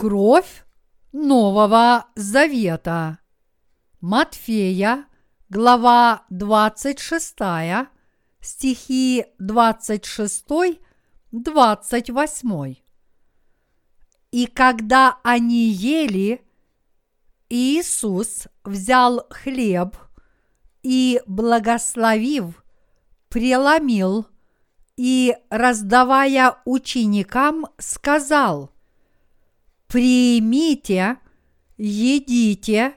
Кровь Нового Завета. Матфея, глава 26, стихи 26-28. И когда они ели, Иисус взял хлеб и, благословив, преломил и, раздавая ученикам, сказал, «Примите, едите,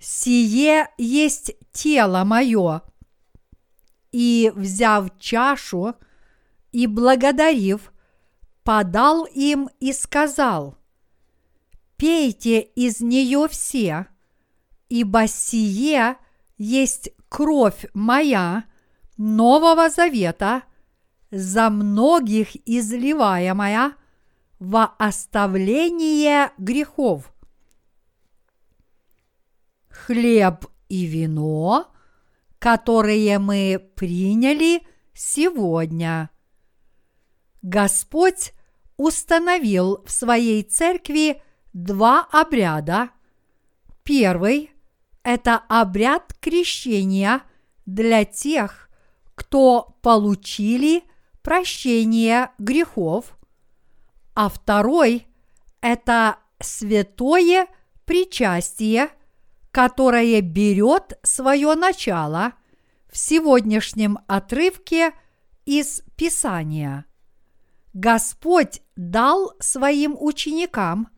сие есть тело мое». И, взяв чашу и благодарив, подал им и сказал, «Пейте из нее все, ибо сие есть кровь моя Нового Завета, за многих изливаемая во оставление грехов. Хлеб и вино, которые мы приняли сегодня. Господь установил в своей церкви два обряда. Первый – это обряд крещения для тех, кто получили прощение грехов, а второй – это святое причастие, которое берет свое начало в сегодняшнем отрывке из Писания. Господь дал своим ученикам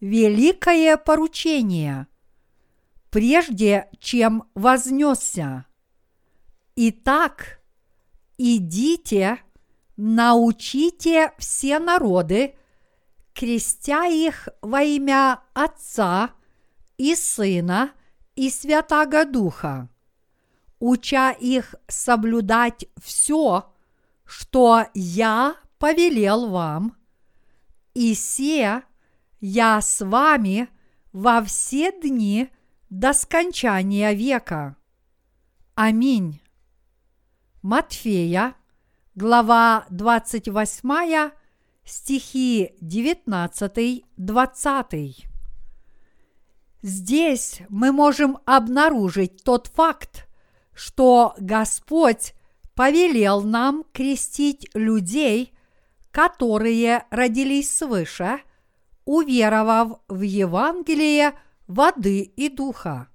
великое поручение, прежде чем вознесся. Итак, идите, научите все народы, крестя их во имя Отца и Сына и Святаго Духа, уча их соблюдать все, что я повелел вам, и се я с вами во все дни до скончания века. Аминь. Матфея, глава 28, стихи 19-20. Здесь мы можем обнаружить тот факт, что Господь повелел нам крестить людей, которые родились свыше, уверовав в Евангелие воды и духа.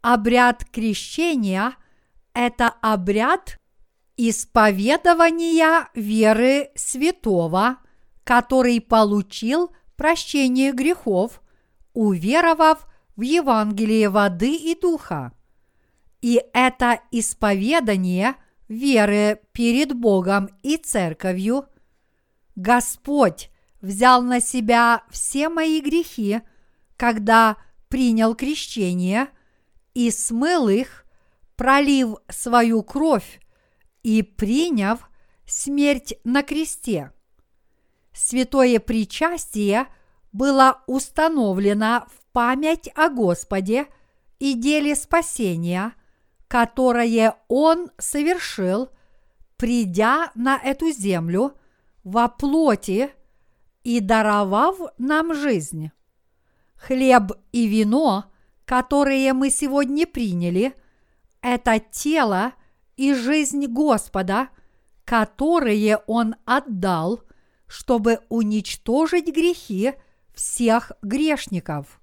Обряд крещения – это обряд исповедования веры святого, который получил прощение грехов, уверовав в Евангелие воды и духа. И это исповедание веры перед Богом и церковью Господь взял на себя все мои грехи, когда принял крещение и смыл их, пролив свою кровь и приняв смерть на кресте. Святое причастие было установлено в память о Господе и деле спасения, которое Он совершил, придя на эту землю во плоти и даровав нам жизнь. Хлеб и вино, которые мы сегодня приняли, это тело – и жизнь Господа, которые Он отдал, чтобы уничтожить грехи всех грешников.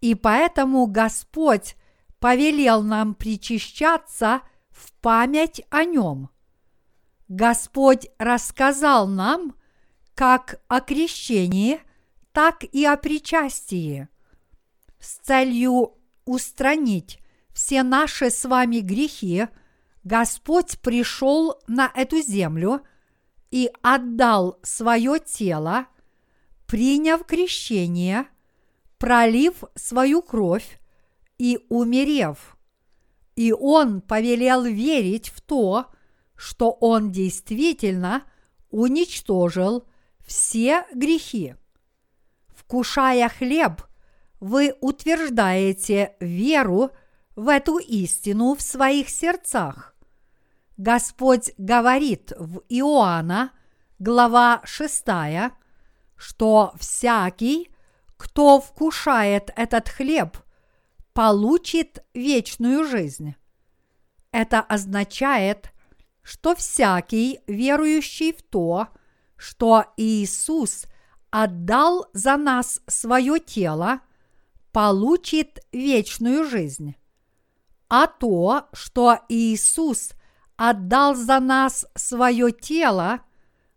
И поэтому Господь повелел нам причащаться в память о Нем. Господь рассказал нам как о крещении, так и о причастии с целью устранить все наши с вами грехи – Господь пришел на эту землю и отдал свое тело, приняв крещение, пролив свою кровь и умерев. И Он повелел верить в то, что Он действительно уничтожил все грехи. Вкушая хлеб, вы утверждаете веру в эту истину в своих сердцах. Господь говорит в Иоанна, глава 6, что всякий, кто вкушает этот хлеб, получит вечную жизнь. Это означает, что всякий, верующий в то, что Иисус отдал за нас свое тело, получит вечную жизнь. А то, что Иисус отдал за нас свое тело,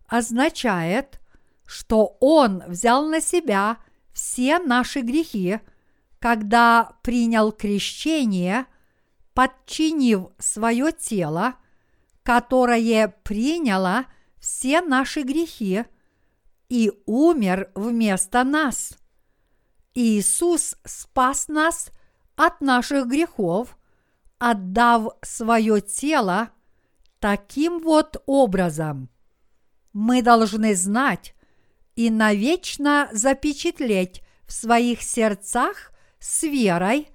означает, что Он взял на себя все наши грехи, когда принял крещение, подчинив свое тело, которое приняло все наши грехи и умер вместо нас. Иисус спас нас от наших грехов, отдав свое тело таким вот образом. Мы должны знать, и навечно запечатлеть в своих сердцах с верой,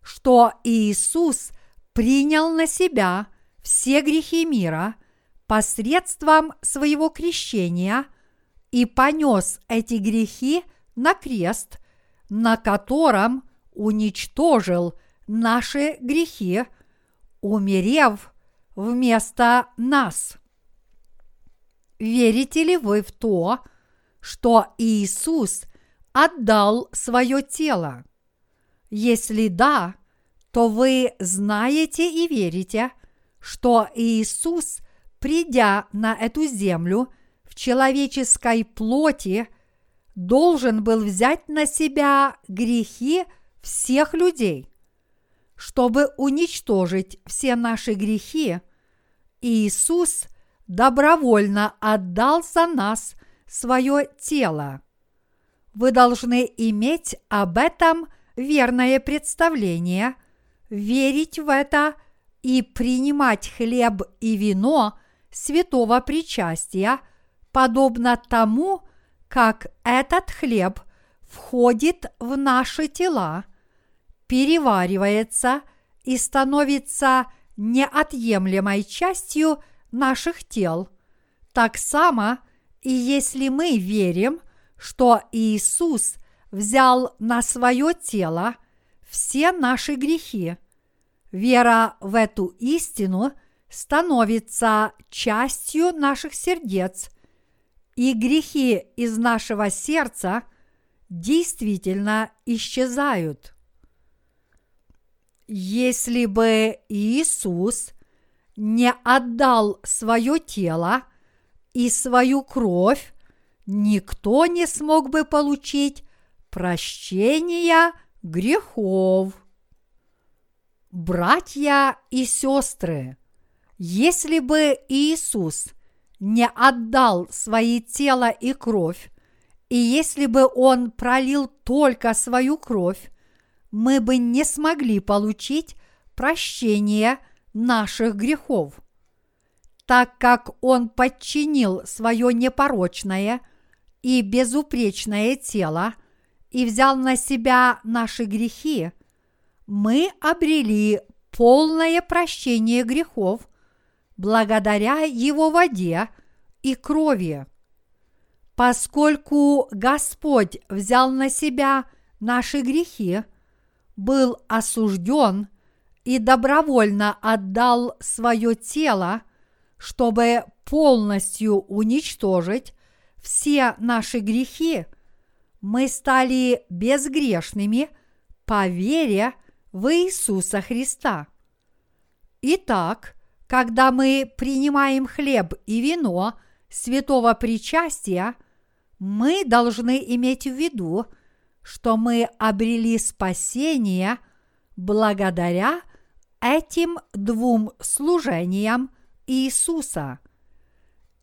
что Иисус принял на себя все грехи мира посредством своего крещения и понес эти грехи на крест, на котором уничтожил наши грехи, умерев вместо нас. Верите ли вы в то, что Иисус отдал свое тело? Если да, то вы знаете и верите, что Иисус, придя на эту землю в человеческой плоти, должен был взять на себя грехи всех людей. Чтобы уничтожить все наши грехи, Иисус добровольно отдал за нас свое тело. Вы должны иметь об этом верное представление, верить в это и принимать хлеб и вино святого причастия, подобно тому, как этот хлеб входит в наши тела, переваривается и становится неотъемлемой частью наших тел. Так само – и если мы верим, что Иисус взял на свое тело все наши грехи, вера в эту истину становится частью наших сердец, и грехи из нашего сердца действительно исчезают. Если бы Иисус не отдал свое тело и свою кровь, никто не смог бы получить прощения грехов. Братья и сестры, если бы Иисус не отдал свои тело и кровь, и если бы Он пролил только свою кровь, мы бы не смогли получить прощение наших грехов так как Он подчинил свое непорочное и безупречное тело и взял на себя наши грехи, мы обрели полное прощение грехов благодаря Его воде и крови. Поскольку Господь взял на себя наши грехи, был осужден и добровольно отдал свое тело – чтобы полностью уничтожить все наши грехи, мы стали безгрешными по вере в Иисуса Христа. Итак, когда мы принимаем хлеб и вино святого причастия, мы должны иметь в виду, что мы обрели спасение благодаря этим двум служениям – Иисуса.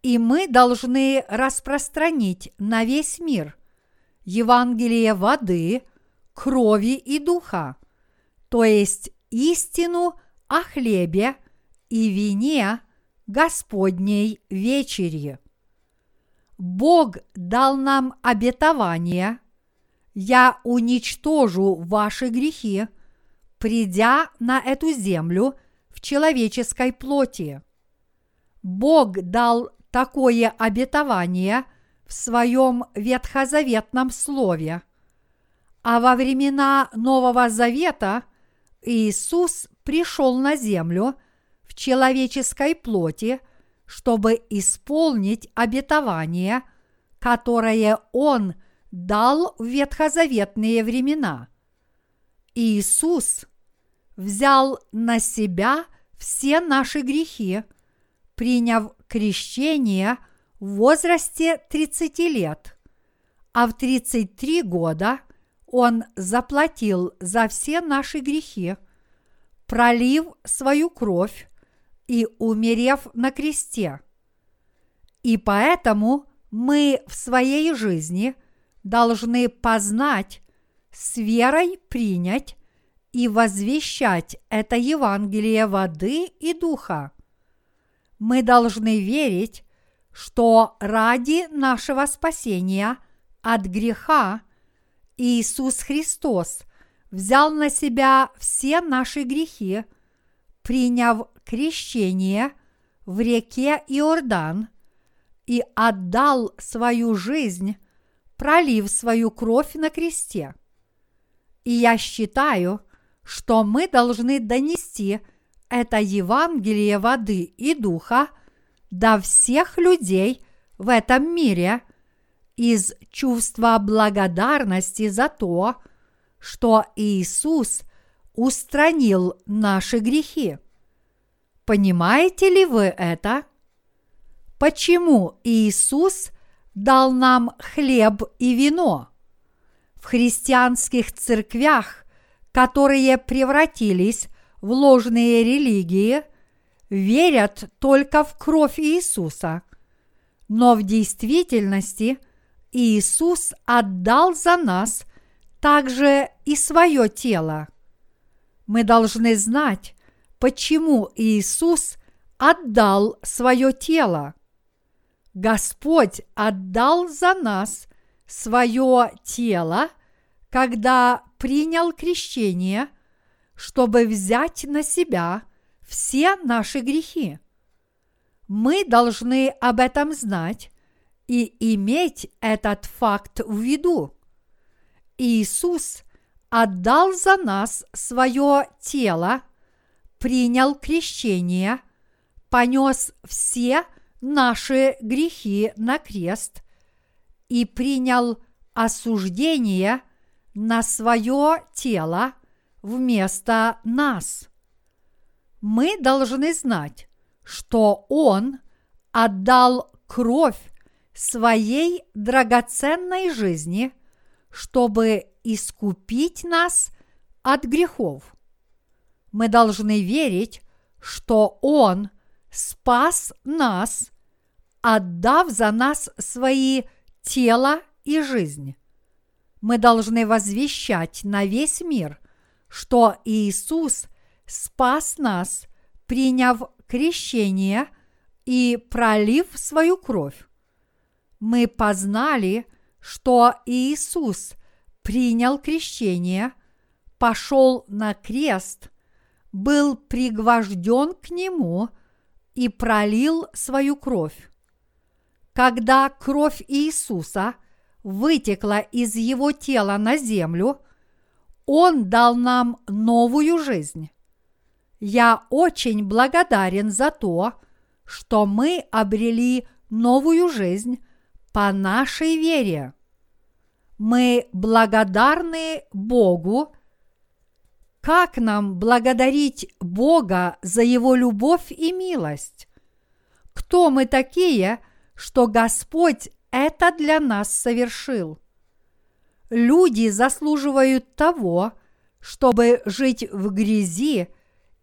И мы должны распространить на весь мир Евангелие воды, крови и духа, то есть истину о хлебе и вине Господней вечери. Бог дал нам обетование «Я уничтожу ваши грехи, придя на эту землю в человеческой плоти». Бог дал такое обетование в своем ветхозаветном слове. А во времена Нового Завета Иисус пришел на землю в человеческой плоти, чтобы исполнить обетование, которое Он дал в ветхозаветные времена. Иисус взял на себя все наши грехи, приняв крещение в возрасте 30 лет, а в 33 года Он заплатил за все наши грехи, пролив свою кровь и умерев на кресте. И поэтому мы в своей жизни должны познать, с верой принять и возвещать это Евангелие воды и духа. Мы должны верить, что ради нашего спасения от греха Иисус Христос взял на себя все наши грехи, приняв крещение в реке Иордан и отдал свою жизнь, пролив свою кровь на кресте. И я считаю, что мы должны донести это Евангелие воды и духа до всех людей в этом мире из чувства благодарности за то, что Иисус устранил наши грехи. Понимаете ли вы это? Почему Иисус дал нам хлеб и вино? В христианских церквях, которые превратились в ложные религии, верят только в кровь Иисуса. Но в действительности Иисус отдал за нас также и свое тело. Мы должны знать, почему Иисус отдал свое тело. Господь отдал за нас свое тело, когда принял крещение, чтобы взять на себя все наши грехи. Мы должны об этом знать и иметь этот факт в виду. Иисус отдал за нас свое тело, принял крещение, понес все наши грехи на крест и принял осуждение на свое тело вместо нас. Мы должны знать, что Он отдал кровь своей драгоценной жизни, чтобы искупить нас от грехов. Мы должны верить, что Он спас нас, отдав за нас свои тело и жизнь. Мы должны возвещать на весь мир, что Иисус спас нас, приняв крещение и пролив свою кровь. Мы познали, что Иисус принял крещение, пошел на крест, был пригвожден к нему и пролил свою кровь. Когда кровь Иисуса вытекла из его тела на землю, Он дал нам новую жизнь. Я очень благодарен за то, что мы обрели новую жизнь по нашей вере. Мы благодарны Богу. Как нам благодарить Бога за Его любовь и милость? Кто мы такие, что Господь это для нас совершил? Люди заслуживают того, чтобы жить в грязи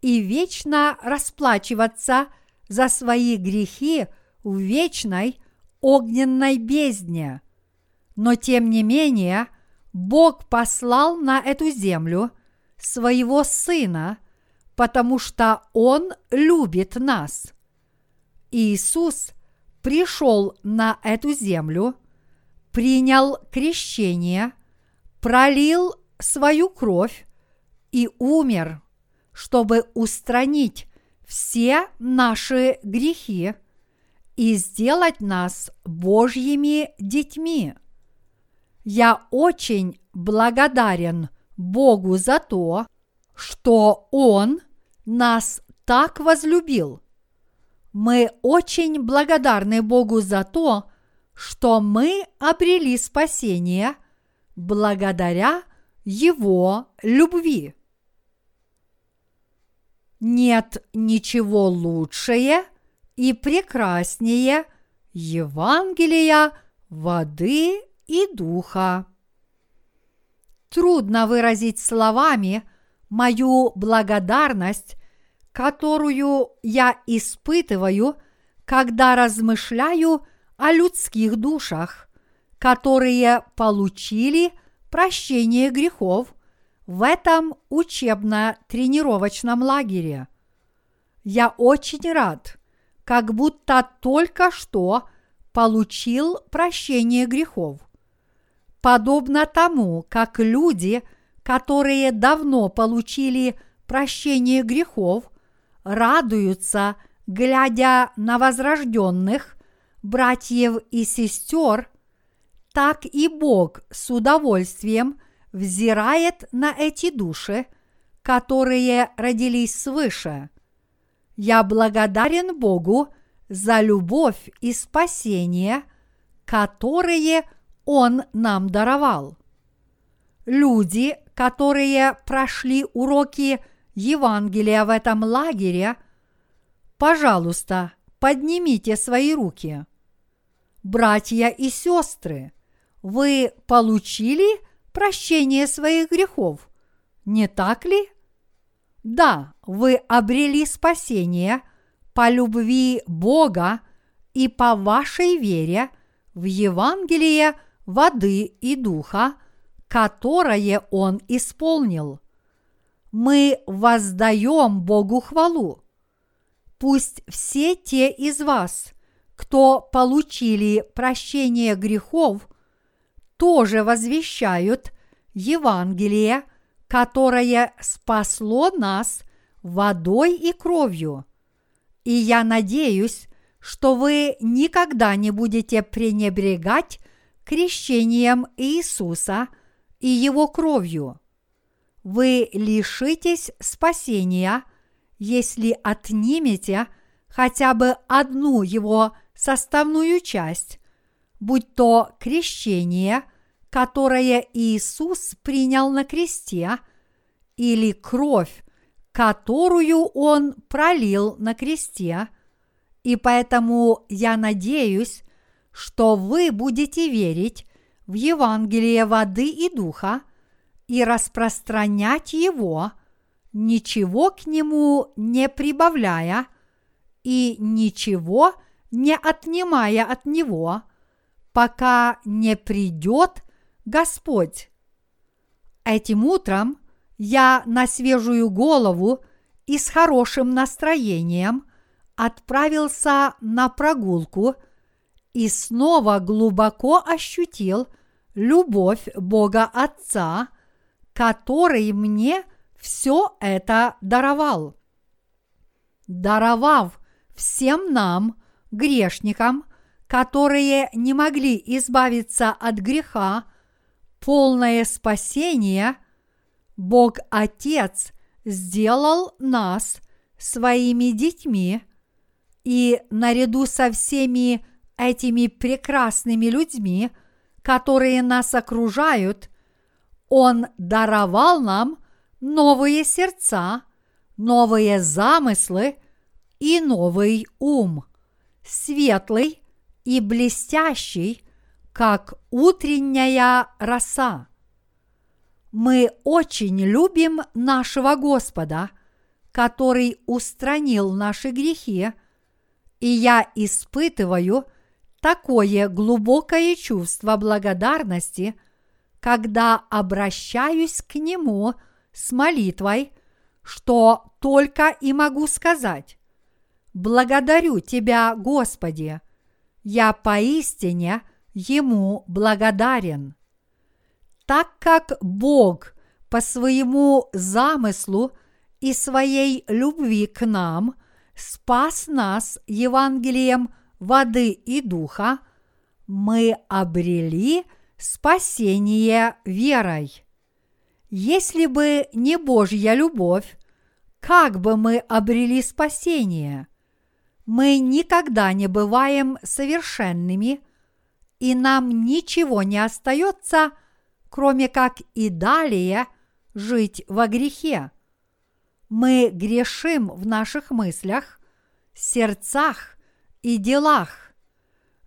и вечно расплачиваться за свои грехи в вечной огненной бездне. Но тем не менее, Бог послал на эту землю своего Сына, потому что Он любит нас. Иисус пришел на эту землю, принял крещение, пролил свою кровь и умер, чтобы устранить все наши грехи и сделать нас Божьими детьми. Я очень благодарен Богу за то, что Он нас так возлюбил. Мы очень благодарны Богу за то, что мы обрели спасение благодаря Его любви. Нет ничего лучшее и прекраснее Евангелия воды и духа. Трудно выразить словами мою благодарность, которую я испытываю, когда размышляю о людских душах, которые получили прощение грехов в этом учебно-тренировочном лагере. Я очень рад, как будто только что получил прощение грехов. Подобно тому, как люди, которые давно получили прощение грехов, радуются, глядя на возрожденных братьев и сестер, так и Бог с удовольствием взирает на эти души, которые родились свыше. Я благодарен Богу за любовь и спасение, которые Он нам даровал. Люди, которые прошли уроки Евангелия в этом лагере, пожалуйста, поднимите свои руки. Братья и сестры, вы получили прощение своих грехов, не так ли? Да, вы обрели спасение по любви Бога и по вашей вере в Евангелие воды и духа, которое Он исполнил. Мы воздаем Богу хвалу. Пусть все те из вас, кто получили прощение грехов, тоже возвещают Евангелие, которое спасло нас водой и кровью. И я надеюсь, что вы никогда не будете пренебрегать крещением Иисуса и Его кровью. Вы лишитесь спасения, если отнимете хотя бы одну его составную часть, будь то крещение, которое Иисус принял на кресте, или кровь, которую Он пролил на кресте, и поэтому я надеюсь, что вы будете верить в Евангелие воды и духа и распространять его, ничего к нему не прибавляя и ничего не отнимая от него, пока не придет Господь. Этим утром я на свежую голову и с хорошим настроением отправился на прогулку и снова глубоко ощутил любовь Бога Отца, который мне все это даровал. Даровав всем нам, грешникам, которые не могли избавиться от греха, полное спасение – Бог Отец сделал нас своими детьми, и наряду со всеми этими прекрасными людьми, которые нас окружают, Он даровал нам новые сердца, новые замыслы и новый ум, светлый и блестящий, как утренняя роса. Мы очень любим нашего Господа, который устранил наши грехи, и я испытываю такое глубокое чувство благодарности, когда обращаюсь к Нему с молитвой, что только и могу сказать. Благодарю Тебя, Господи, я поистине Ему благодарен так как Бог по своему замыслу и своей любви к нам спас нас Евангелием воды и духа, мы обрели спасение верой. Если бы не Божья любовь, как бы мы обрели спасение? Мы никогда не бываем совершенными, и нам ничего не остается, кроме как и далее жить во грехе. Мы грешим в наших мыслях, сердцах и делах.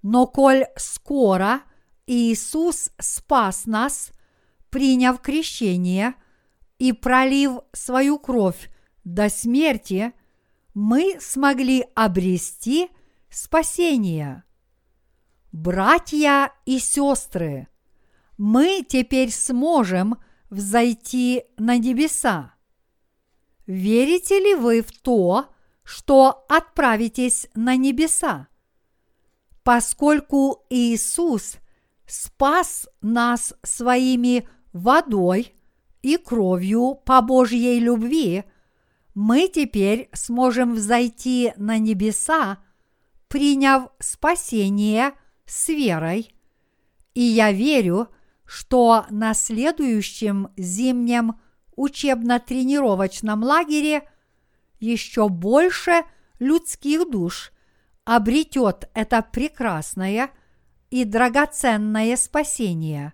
Но коль скоро Иисус спас нас, приняв крещение и пролив свою кровь до смерти, мы смогли обрести спасение. Братья и сестры, мы теперь сможем взойти на небеса. Верите ли вы в то, что отправитесь на небеса? Поскольку Иисус спас нас своими водой и кровью по Божьей любви, мы теперь сможем взойти на небеса, приняв спасение с верой. И я верю, что на следующем зимнем учебно-тренировочном лагере еще больше людских душ обретет это прекрасное и драгоценное спасение.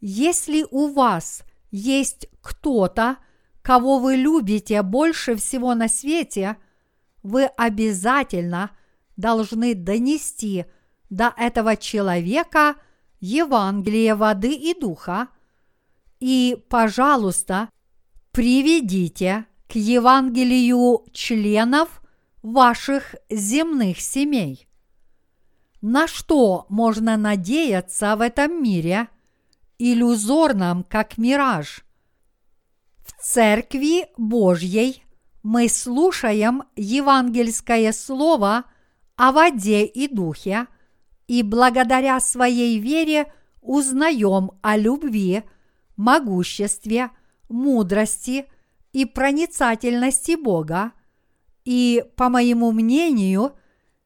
Если у вас есть кто-то, кого вы любите больше всего на свете, вы обязательно должны донести до этого человека Евангелие воды и духа, и, пожалуйста, приведите к Евангелию членов ваших земных семей. На что можно надеяться в этом мире, иллюзорном, как мираж? В Церкви Божьей мы слушаем евангельское слово о воде и духе, и благодаря своей вере узнаем о любви, могуществе, мудрости и проницательности Бога, и, по моему мнению,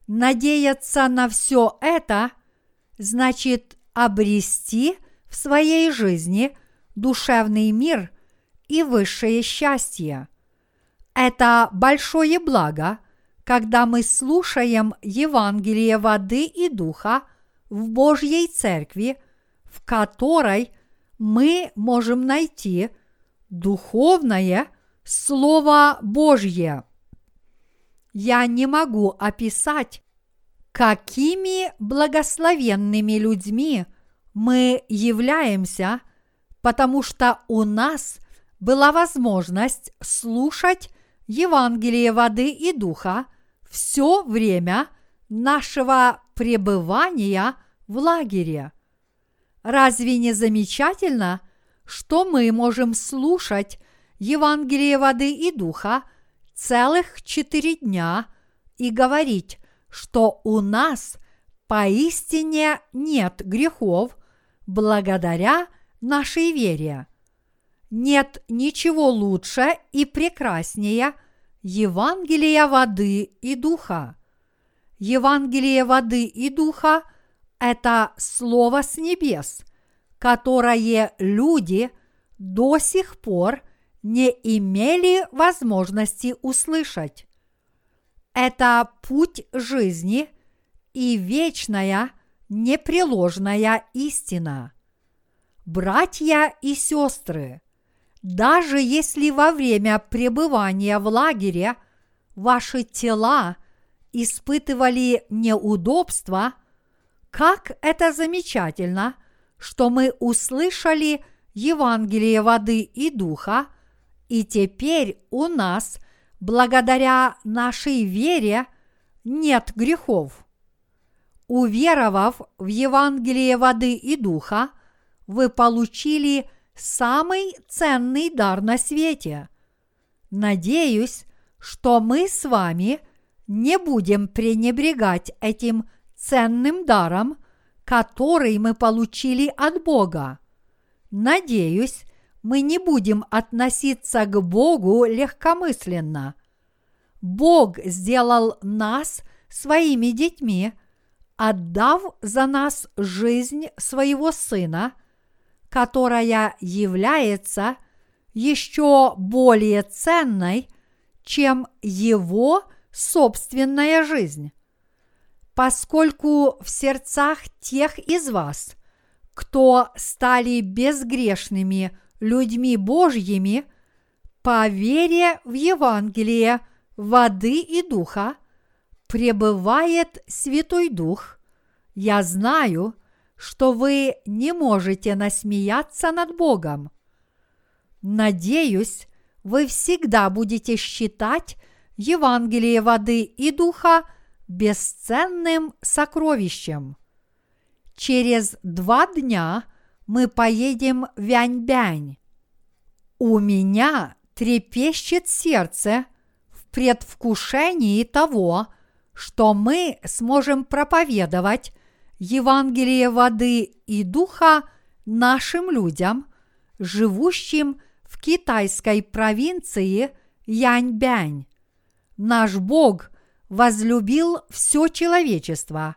надеяться на все это значит обрести в своей жизни душевный мир и высшее счастье. Это большое благо – когда мы слушаем Евангелие воды и духа в Божьей Церкви, в которой мы можем найти духовное Слово Божье. Я не могу описать, какими благословенными людьми мы являемся, потому что у нас была возможность слушать Евангелие воды и духа все время нашего пребывания в лагере. Разве не замечательно, что мы можем слушать Евангелие воды и духа целых четыре дня и говорить, что у нас поистине нет грехов благодаря нашей вере. Нет ничего лучше и прекраснее Евангелия воды и духа. Евангелие воды и духа – это слово с небес, которое люди до сих пор не имели возможности услышать. Это путь жизни и вечная непреложная истина. Братья и сестры – даже если во время пребывания в лагере ваши тела испытывали неудобства, как это замечательно, что мы услышали Евангелие воды и духа, и теперь у нас, благодаря нашей вере, нет грехов. Уверовав в Евангелие воды и духа, вы получили – самый ценный дар на свете. Надеюсь, что мы с вами не будем пренебрегать этим ценным даром, который мы получили от Бога. Надеюсь, мы не будем относиться к Богу легкомысленно. Бог сделал нас своими детьми, отдав за нас жизнь своего Сына, которая является еще более ценной, чем его собственная жизнь. Поскольку в сердцах тех из вас, кто стали безгрешными людьми Божьими, по вере в Евангелие воды и духа, пребывает Святой Дух, я знаю, что вы не можете насмеяться над Богом. Надеюсь, вы всегда будете считать Евангелие воды и духа бесценным сокровищем. Через два дня мы поедем в Яньбянь. У меня трепещет сердце в предвкушении того, что мы сможем проповедовать Евангелие воды и духа нашим людям, живущим в китайской провинции Яньбянь. Наш Бог возлюбил все человечество.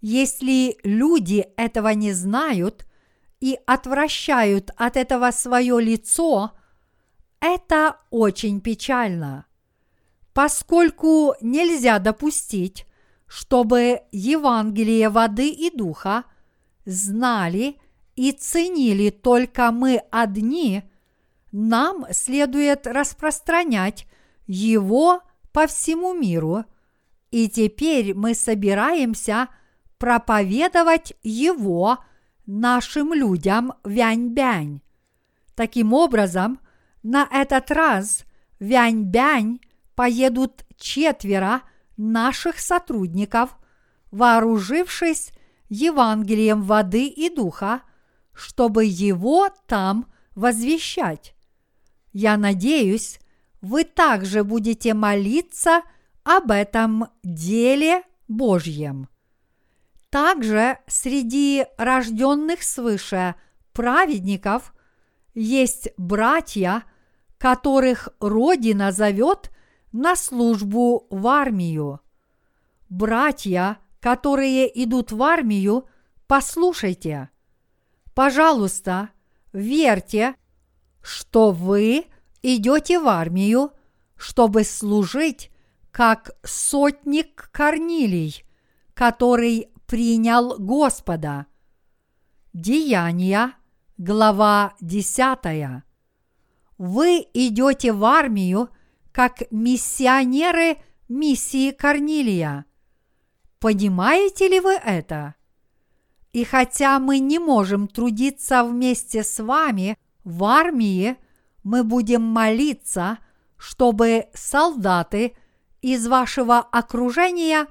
Если люди этого не знают и отвращают от этого свое лицо, это очень печально. Поскольку нельзя допустить, чтобы Евангелие воды и духа знали и ценили только мы одни, нам следует распространять его по всему миру, и теперь мы собираемся проповедовать его нашим людям Вянь-Бянь. Таким образом, на этот раз Вянь-Бянь поедут четверо наших сотрудников, вооружившись Евангелием воды и духа, чтобы его там возвещать. Я надеюсь, вы также будете молиться об этом деле Божьем. Также среди рожденных свыше праведников есть братья, которых Родина зовет на службу в армию. Братья, которые идут в армию, послушайте. Пожалуйста, верьте, что вы идете в армию, чтобы служить как сотник Корнилий, который принял Господа. Деяния, глава 10. Вы идете в армию – как миссионеры миссии Корнилия. Понимаете ли вы это? И хотя мы не можем трудиться вместе с вами в армии, мы будем молиться, чтобы солдаты из вашего окружения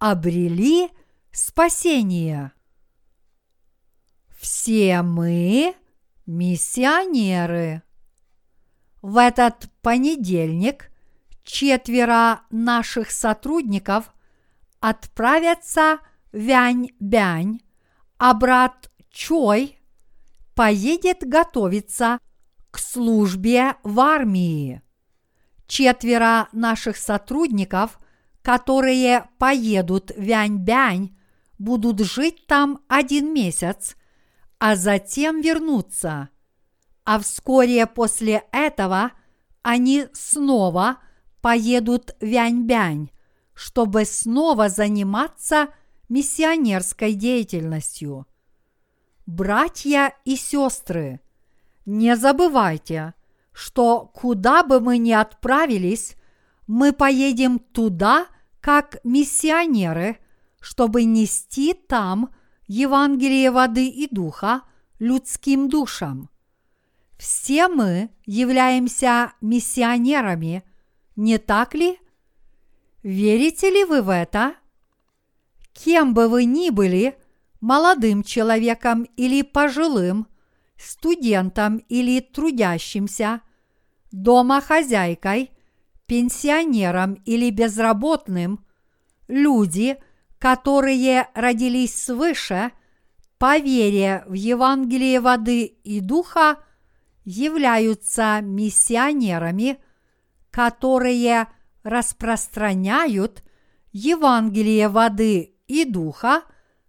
обрели спасение. Все мы миссионеры. В этот понедельник четверо наших сотрудников отправятся в Вянь-Бянь, а брат Чой поедет готовиться к службе в армии. Четверо наших сотрудников, которые поедут в Вянь-Бянь, будут жить там один месяц, а затем вернуться – а вскоре после этого они снова поедут в Яньбянь, чтобы снова заниматься миссионерской деятельностью. Братья и сестры, не забывайте, что куда бы мы ни отправились, мы поедем туда, как миссионеры, чтобы нести там Евангелие воды и духа людским душам. Все мы являемся миссионерами, не так ли? Верите ли вы в это? Кем бы вы ни были, молодым человеком или пожилым, студентом или трудящимся, домохозяйкой, пенсионером или безработным, люди, которые родились свыше, по вере в Евангелие воды и духа – являются миссионерами, которые распространяют Евангелие воды и духа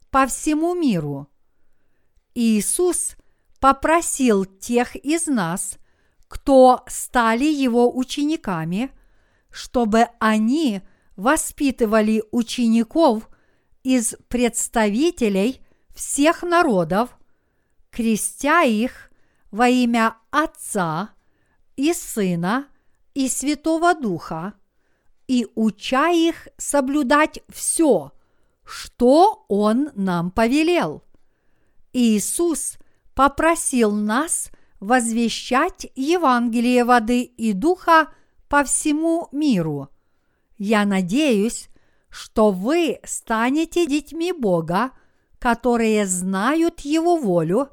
по всему миру. Иисус попросил тех из нас, кто стали его учениками, чтобы они воспитывали учеников из представителей всех народов, крестя их во имя Отца и Сына и Святого Духа, и уча их соблюдать все, что Он нам повелел. Иисус попросил нас возвещать Евангелие воды и духа по всему миру. Я надеюсь, что вы станете детьми Бога, которые знают Его волю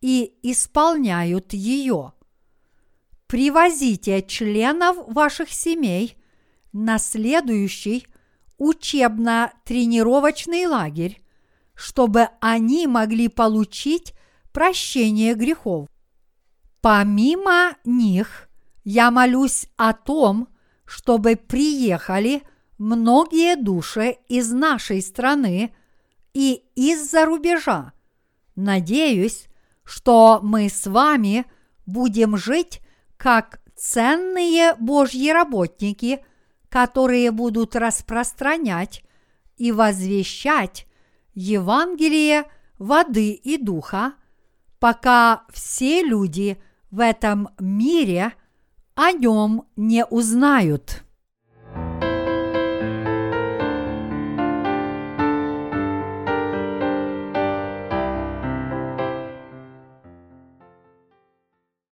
и исполняют ее. Привозите членов ваших семей на следующий учебно-тренировочный лагерь, чтобы они могли получить прощение грехов. Помимо них, я молюсь о том, чтобы приехали многие души из нашей страны и из-за рубежа. Надеюсь, что мы с вами будем жить как ценные Божьи работники, которые будут распространять и возвещать Евангелие воды и духа, пока все люди в этом мире о нем не узнают.